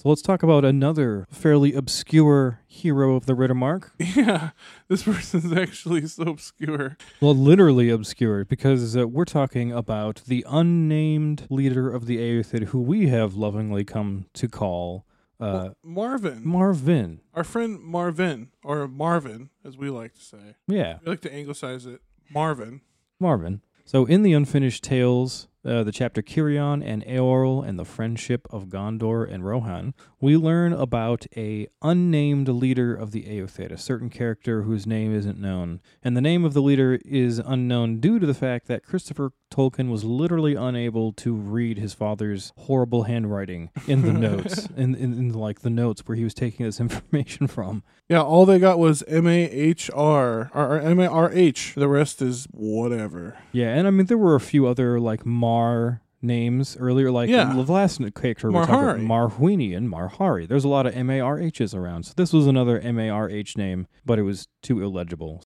So let's talk about another fairly obscure hero of the Riddermark. Yeah, this person's actually so obscure. Well, literally obscure, because uh, we're talking about the unnamed leader of the Éothéod, who we have lovingly come to call uh, Well, Marvin, Marvin. our friend Marvin, or Marvin, as we like to say. Yeah, We like to anglicize it. Marvin. Marvin. So in the Unfinished Tales, uh, the chapter Cirion and Eorl and the Friendship of Gondor and Rohan, we learn about a unnamed leader of the Éothéod, a certain character whose name isn't known. And the name of the leader is unknown due to the fact that Christopher Tolkien was literally unable to read his father's horrible handwriting in the notes, in, in, in like the notes where he was taking this information from. Yeah, all they got was M A H R or M A R H. The rest is whatever. Yeah, and I mean there were a few other like Mar names earlier, like Yeah. the last character we're talking about, Marhwini and Marhari. There's a lot of M A R H's around, so this was another M A R H name, but it was too illegible.